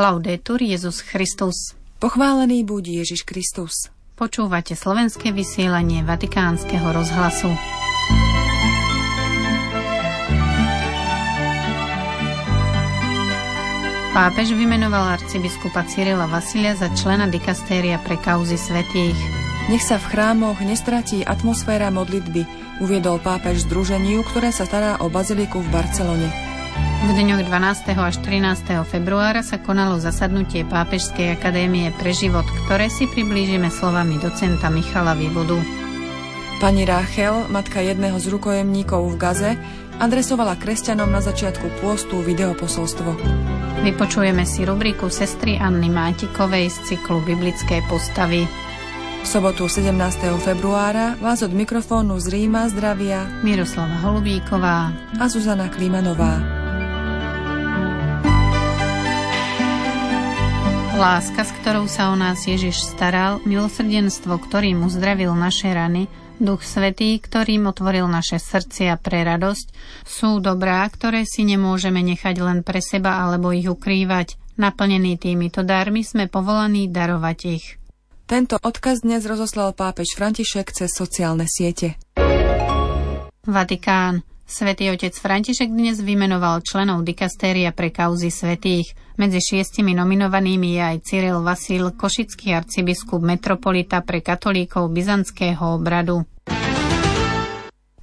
Laudetur Jezus Christus. Pochválený buď Ježiš Kristus. Počúvate slovenské vysielanie Vatikánskeho rozhlasu. Pápež vymenoval arcibiskupa Cyrila Vasilia za člena dikastéria pre kauzy svetých. Nech sa v chrámoch nestratí atmosféra modlitby, uviedol pápež združeniu, ktoré sa stará o baziliku v Barcelone. V dňoch 12. až 13. februára sa konalo zasadnutie Pápežskej akadémie pre život, ktoré si priblížime slovami docenta Michala Vývodu. Pani Ráchel, matka jedného z rukojemníkov v Gaze, adresovala kresťanom na začiatku pôstu videoposolstvo. Vypočujeme si rubriku sestry Anny Mátikovej z cyklu Biblické postavy. V sobotu 17. februára vás od mikrofónu z Ríma zdravia Miroslava Holubíková a Zuzana Klímanová. Láska, s ktorou sa o nás Ježiš staral, milosrdenstvo, ktorým uzdravil naše rany, Duch Svetý, ktorým otvoril naše srdcia pre radosť, sú dobrá, ktoré si nemôžeme nechať len pre seba alebo ich ukrývať. Naplnení týmito darmi sme povolaní darovať ich. Tento odkaz dnes rozoslal pápež František cez sociálne siete. Vatikán. Svetý otec František dnes vymenoval členov dikastéria pre kauzy svetých. Medzi šiestimi nominovanými je aj Cyril Vasil, košický arcibiskup metropolita pre katolíkov byzantského obradu.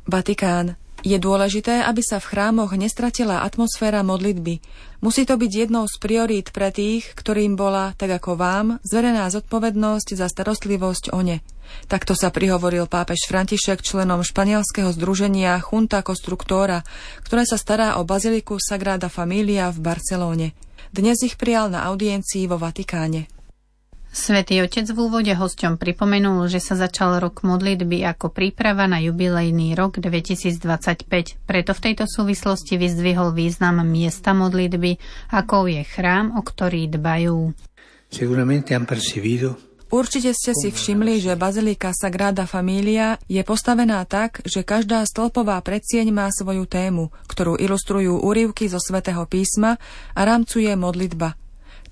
Vatikán. Je dôležité, aby sa v chrámoch nestratila atmosféra modlitby. Musí to byť jednou z priorít pre tých, ktorým bola, tak ako vám, zverená zodpovednosť za starostlivosť o ne. Takto sa prihovoril pápež František členom španielského združenia Junta Constructora, ktoré sa stará o baziliku Sagrada Familia v Barcelóne. Dnes ich prijal na audiencii vo Vatikáne. Svetý otec v úvode hosťom pripomenul, že sa začal rok modlitby ako príprava na jubilejný rok 2025. Preto v tejto súvislosti vyzdvihol význam miesta modlitby, ako je chrám, o ktorý dbajú. Seguramente han percibido Určite ste si všimli, že Bazilika Sagrada Familia je postavená tak, že každá stĺpová predsieň má svoju tému, ktorú ilustrujú úrivky zo svätého písma a rámcuje modlitba.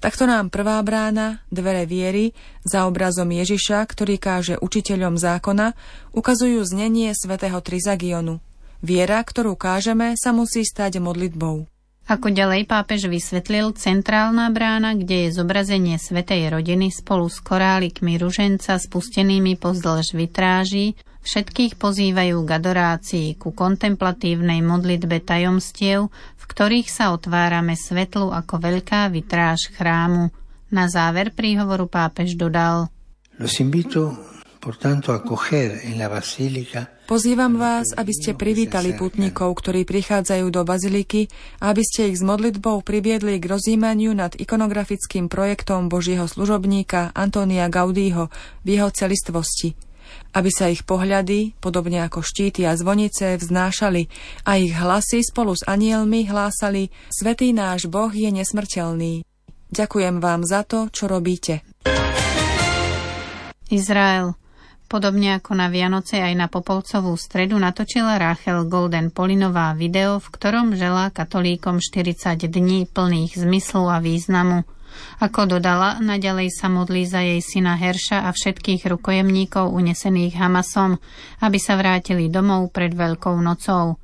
Takto nám prvá brána, dvere viery, za obrazom Ježiša, ktorý káže učiteľom zákona, ukazujú znenie svätého Trizagionu. Viera, ktorú kážeme, sa musí stať modlitbou. Ako ďalej pápež vysvetlil, centrálna brána, kde je zobrazenie Svetej rodiny spolu s korálikmi ruženca spustenými pozdĺž vitráží, všetkých pozývajú k adorácii, ku kontemplatívnej modlitbe tajomstiev, v ktorých sa otvárame svetlu ako veľká vitráž chrámu. Na záver príhovoru pápež dodal Los invito Pozývam vás, aby ste privítali putníkov, ktorí prichádzajú do baziliky a aby ste ich s modlitbou priviedli k rozjímaniu nad ikonografickým projektom Božieho služobníka Antonia Gaudího v jeho celistvosti. Aby sa ich pohľady, podobne ako štíty a zvonice, vznášali a ich hlasy spolu s anielmi hlásali Svetý náš Boh je nesmrteľný. Ďakujem vám za to, čo robíte. Izrael – Podobne ako na Vianoce aj na Popolcovú stredu natočila Rachel Golden Polinová video, v ktorom žela katolíkom 40 dní plných zmyslu a významu. Ako dodala, naďalej sa modlí za jej syna Herša a všetkých rukojemníkov unesených Hamasom, aby sa vrátili domov pred Veľkou nocou.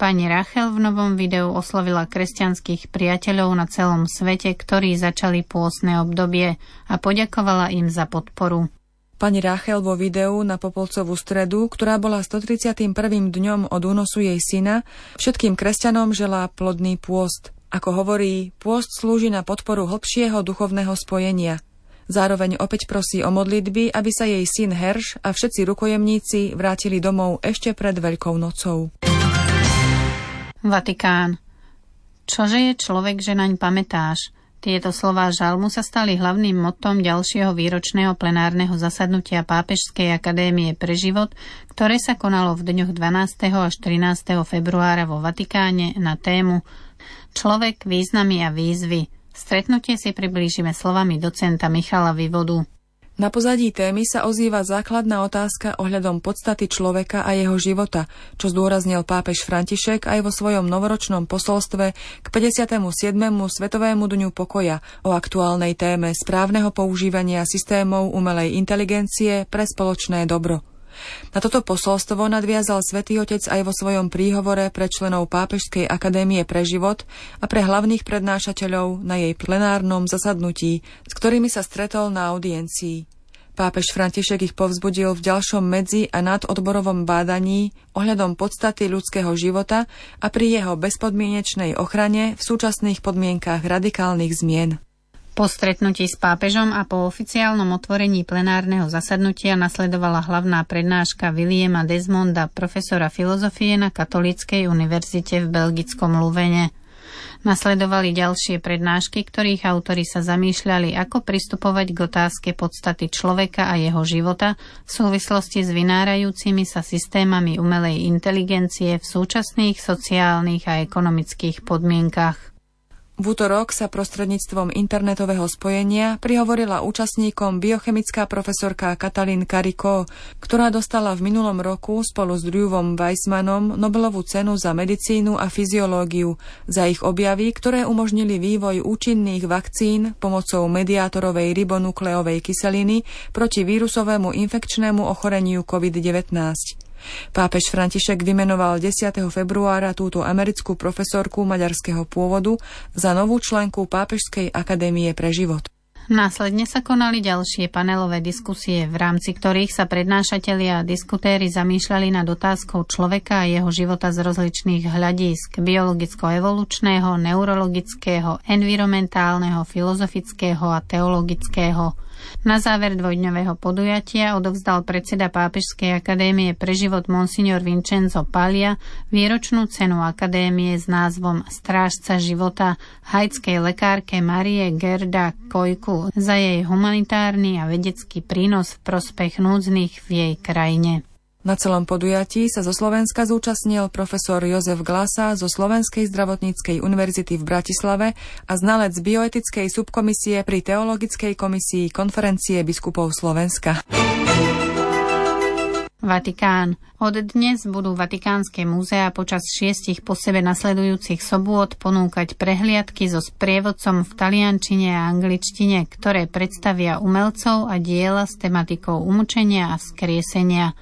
Pani Rachel v novom videu oslovila kresťanských priateľov na celom svete, ktorí začali pôsne obdobie a poďakovala im za podporu. Pani Rachel vo videu na Popolcovú stredu, ktorá bola 131. dňom od únosu jej syna, všetkým kresťanom želá plodný pôst. Ako hovorí, pôst slúži na podporu hlbšieho duchovného spojenia. Zároveň opäť prosí o modlitby, aby sa jej syn Herš a všetci rukojemníci vrátili domov ešte pred Veľkou nocou. Vatikán. Čože je človek, že naň pamätáš? Tieto slová žalmu sa stali hlavným motom ďalšieho výročného plenárneho zasadnutia Pápežskej akadémie pre život, ktoré sa konalo v dňoch 12. až 13. februára vo Vatikáne na tému Človek, významy a výzvy. Stretnutie si priblížime slovami docenta Michala Vyvodu. Na pozadí témy sa ozýva základná otázka ohľadom podstaty človeka a jeho života, čo zdôraznil pápež František aj vo svojom novoročnom posolstve k 57. Svetovému dňu pokoja o aktuálnej téme správneho používania systémov umelej inteligencie pre spoločné dobro. Na toto posolstvo nadviazal svätý Otec aj vo svojom príhovore pre členov Pápežskej akadémie pre život a pre hlavných prednášateľov na jej plenárnom zasadnutí, s ktorými sa stretol na audiencii. Pápež František ich povzbudil v ďalšom medzi a nadodborovom bádaní ohľadom podstaty ľudského života a pri jeho bezpodmienečnej ochrane v súčasných podmienkách radikálnych zmien. Po stretnutí s pápežom a po oficiálnom otvorení plenárneho zasadnutia nasledovala hlavná prednáška Williama Desmonda, profesora filozofie na Katolíckej univerzite v belgickom Luvene. Nasledovali ďalšie prednášky, ktorých autori sa zamýšľali, ako pristupovať k otázke podstaty človeka a jeho života v súvislosti s vynárajúcimi sa systémami umelej inteligencie v súčasných sociálnych a ekonomických podmienkach. V útorok sa prostredníctvom internetového spojenia prihovorila účastníkom biochemická profesorka Katalín Kariko, ktorá dostala v minulom roku spolu s Drewom Weissmanom Nobelovú cenu za medicínu a fyziológiu za ich objavy, ktoré umožnili vývoj účinných vakcín pomocou mediátorovej ribonukleovej kyseliny proti vírusovému infekčnému ochoreniu COVID-19. Pápež František vymenoval 10. februára túto americkú profesorku maďarského pôvodu za novú členku Pápežskej akadémie pre život. Následne sa konali ďalšie panelové diskusie, v rámci ktorých sa prednášatelia a diskutéry zamýšľali nad otázkou človeka a jeho života z rozličných hľadísk biologicko-evolučného, neurologického, environmentálneho, filozofického a teologického. Na záver dvojdňového podujatia odovzdal predseda Pápežskej akadémie pre život Monsignor Vincenzo Palia výročnú cenu akadémie s názvom Strážca života haitskej lekárke Marie Gerda Kojku za jej humanitárny a vedecký prínos v prospech núdznych v jej krajine. Na celom podujatí sa zo Slovenska zúčastnil profesor Jozef Glasa zo Slovenskej zdravotníckej univerzity v Bratislave a znalec bioetickej subkomisie pri Teologickej komisii konferencie biskupov Slovenska. Vatikán. Od dnes budú Vatikánske múzea počas šiestich po sebe nasledujúcich sobôt ponúkať prehliadky so sprievodcom v taliančine a angličtine, ktoré predstavia umelcov a diela s tematikou umúčenia a vzkriesenia.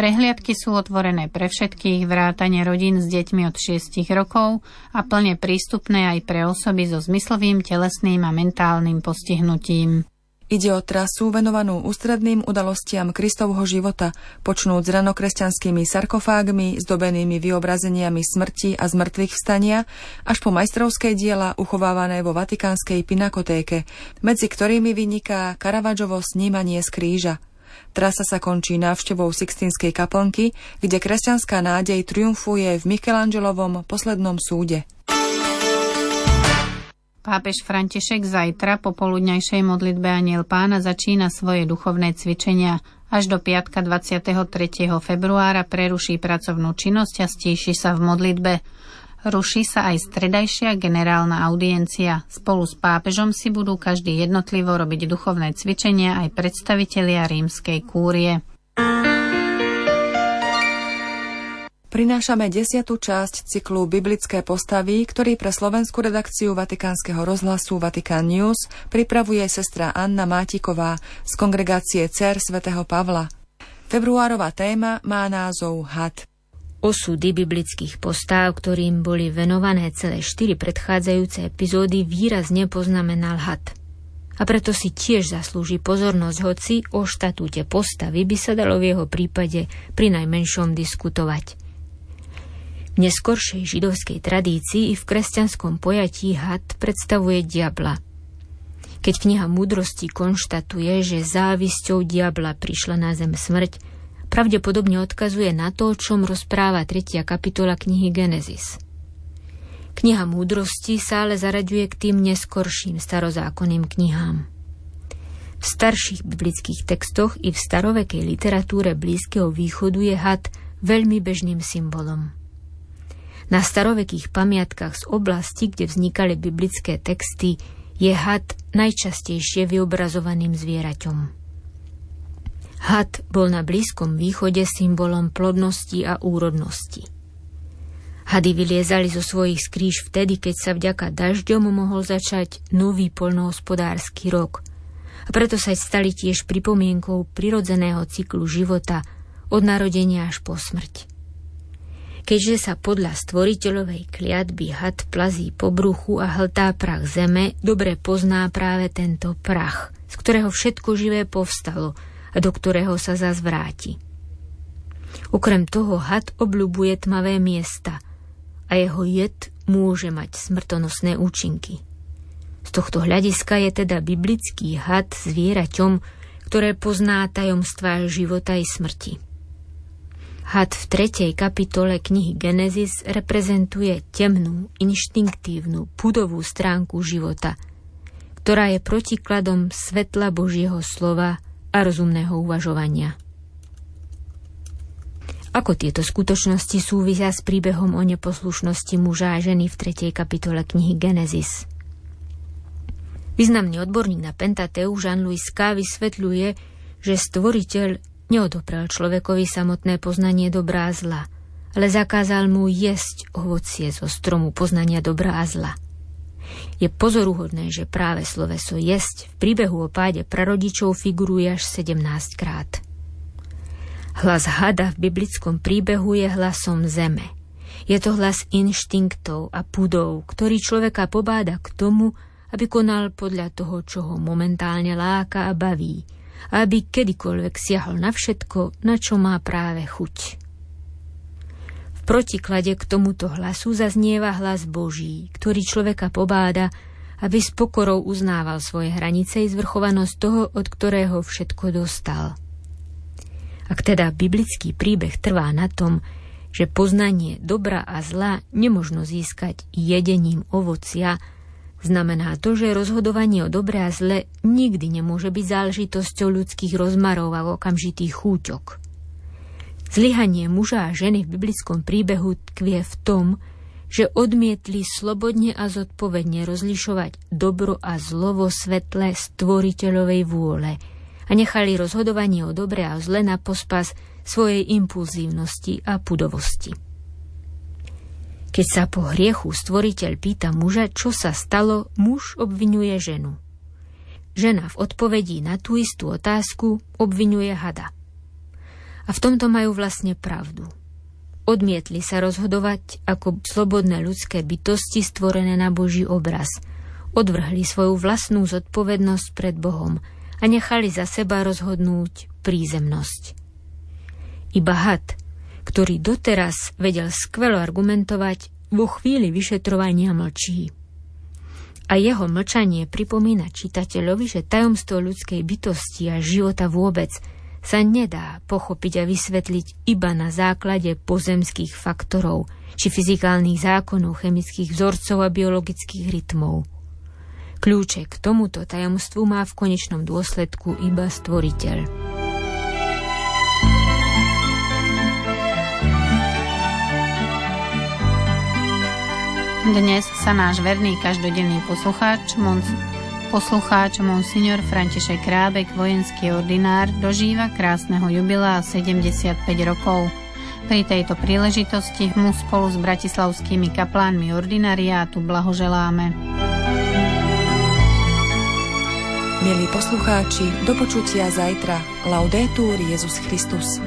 Prehliadky sú otvorené pre všetkých, vrátane rodín s deťmi od 6 rokov a plne prístupné aj pre osoby so zmyslovým, telesným a mentálnym postihnutím. Ide o trasu venovanú ústredným udalostiam Kristovho života, počnúť s ranokresťanskými sarkofágmi, zdobenými vyobrazeniami smrti a zmrtvých vstania, až po majstrovské diela uchovávané vo Vatikánskej pinakotéke, medzi ktorými vyniká Caravaggovo snímanie z kríža – Trasa sa končí návštevou Sixtinskej kaplnky, kde kresťanská nádej triumfuje v Michelangelovom poslednom súde. Pápež František zajtra po poludňajšej modlitbe Aniel pána začína svoje duchovné cvičenia. Až do piatka 23. februára preruší pracovnú činnosť a stíši sa v modlitbe. Ruší sa aj stredajšia generálna audiencia. Spolu s pápežom si budú každý jednotlivo robiť duchovné cvičenia aj predstavitelia rímskej kúrie. Prinášame desiatú časť cyklu Biblické postavy, ktorý pre slovenskú redakciu Vatikánskeho rozhlasu Vatikán News pripravuje sestra Anna Mátiková z kongregácie Cer svätého Pavla. Februárová téma má názov Had. Osudy biblických postáv, ktorým boli venované celé štyri predchádzajúce epizódy, výrazne poznamenal had. A preto si tiež zaslúži pozornosť, hoci o štatúte postavy by sa dalo v jeho prípade pri najmenšom diskutovať. V neskoršej židovskej tradícii i v kresťanskom pojatí had predstavuje diabla. Keď kniha múdrosti konštatuje, že závisťou diabla prišla na zem smrť, pravdepodobne odkazuje na to, o čom rozpráva 3. kapitola knihy Genesis. Kniha múdrosti sa ale zaraďuje k tým neskorším starozákonným knihám. V starších biblických textoch i v starovekej literatúre Blízkeho východu je had veľmi bežným symbolom. Na starovekých pamiatkách z oblasti, kde vznikali biblické texty, je had najčastejšie vyobrazovaným zvieraťom. Had bol na Blízkom východe symbolom plodnosti a úrodnosti. Hady vyliezali zo svojich skríž vtedy, keď sa vďaka dažďom mohol začať nový polnohospodársky rok. A preto sa stali tiež pripomienkou prirodzeného cyklu života od narodenia až po smrť. Keďže sa podľa stvoriteľovej kliatby had plazí po bruchu a hltá prach zeme, dobre pozná práve tento prach, z ktorého všetko živé povstalo – do ktorého sa zas vráti. Okrem toho had obľubuje tmavé miesta a jeho jed môže mať smrtonosné účinky. Z tohto hľadiska je teda biblický had zvieraťom, ktoré pozná tajomstvá života i smrti. Had v tretej kapitole knihy Genesis reprezentuje temnú, inštinktívnu, pudovú stránku života, ktorá je protikladom svetla Božieho slova a rozumného uvažovania. Ako tieto skutočnosti súvisia s príbehom o neposlušnosti muža a ženy v 3. kapitole knihy Genesis? Významný odborník na Pentateu Jean-Louis K. vysvetľuje, že stvoriteľ neodoprel človekovi samotné poznanie dobrá a zla, ale zakázal mu jesť ovocie zo stromu poznania dobrá a zla – je pozoruhodné, že práve sloveso jesť v príbehu o páde prarodičov figuruje až 17 krát. Hlas hada v biblickom príbehu je hlasom zeme. Je to hlas inštinktov a pudov, ktorý človeka pobáda k tomu, aby konal podľa toho, čo ho momentálne láka a baví, a aby kedykoľvek siahol na všetko, na čo má práve chuť protiklade k tomuto hlasu zaznieva hlas Boží, ktorý človeka pobáda, aby s pokorou uznával svoje hranice i zvrchovanosť toho, od ktorého všetko dostal. Ak teda biblický príbeh trvá na tom, že poznanie dobra a zla nemožno získať jedením ovocia, znamená to, že rozhodovanie o dobre a zle nikdy nemôže byť záležitosťou ľudských rozmarov a okamžitých chúťok. Zlyhanie muža a ženy v biblickom príbehu tkvie v tom, že odmietli slobodne a zodpovedne rozlišovať dobro a zlo vo svetle stvoriteľovej vôle a nechali rozhodovanie o dobre a zle na pospas svojej impulzívnosti a pudovosti. Keď sa po hriechu stvoriteľ pýta muža, čo sa stalo, muž obvinuje ženu. Žena v odpovedí na tú istú otázku obvinuje hada – a v tomto majú vlastne pravdu. Odmietli sa rozhodovať ako slobodné ľudské bytosti stvorené na Boží obraz. Odvrhli svoju vlastnú zodpovednosť pred Bohom a nechali za seba rozhodnúť prízemnosť. Iba had, ktorý doteraz vedel skvelo argumentovať, vo chvíli vyšetrovania mlčí. A jeho mlčanie pripomína čitateľovi, že tajomstvo ľudskej bytosti a života vôbec – sa nedá pochopiť a vysvetliť iba na základe pozemských faktorov či fyzikálnych zákonov, chemických vzorcov a biologických rytmov. Kľúče k tomuto tajomstvu má v konečnom dôsledku iba stvoriteľ. Dnes sa náš verný každodenný poslucháč Monc Poslucháč Monsignor František Krábek, vojenský ordinár, dožíva krásneho jubilea 75 rokov. Pri tejto príležitosti mu spolu s bratislavskými kaplánmi ordinariátu blahoželáme. Milí poslucháči, do počutia zajtra. Laudetur Jezus Christus.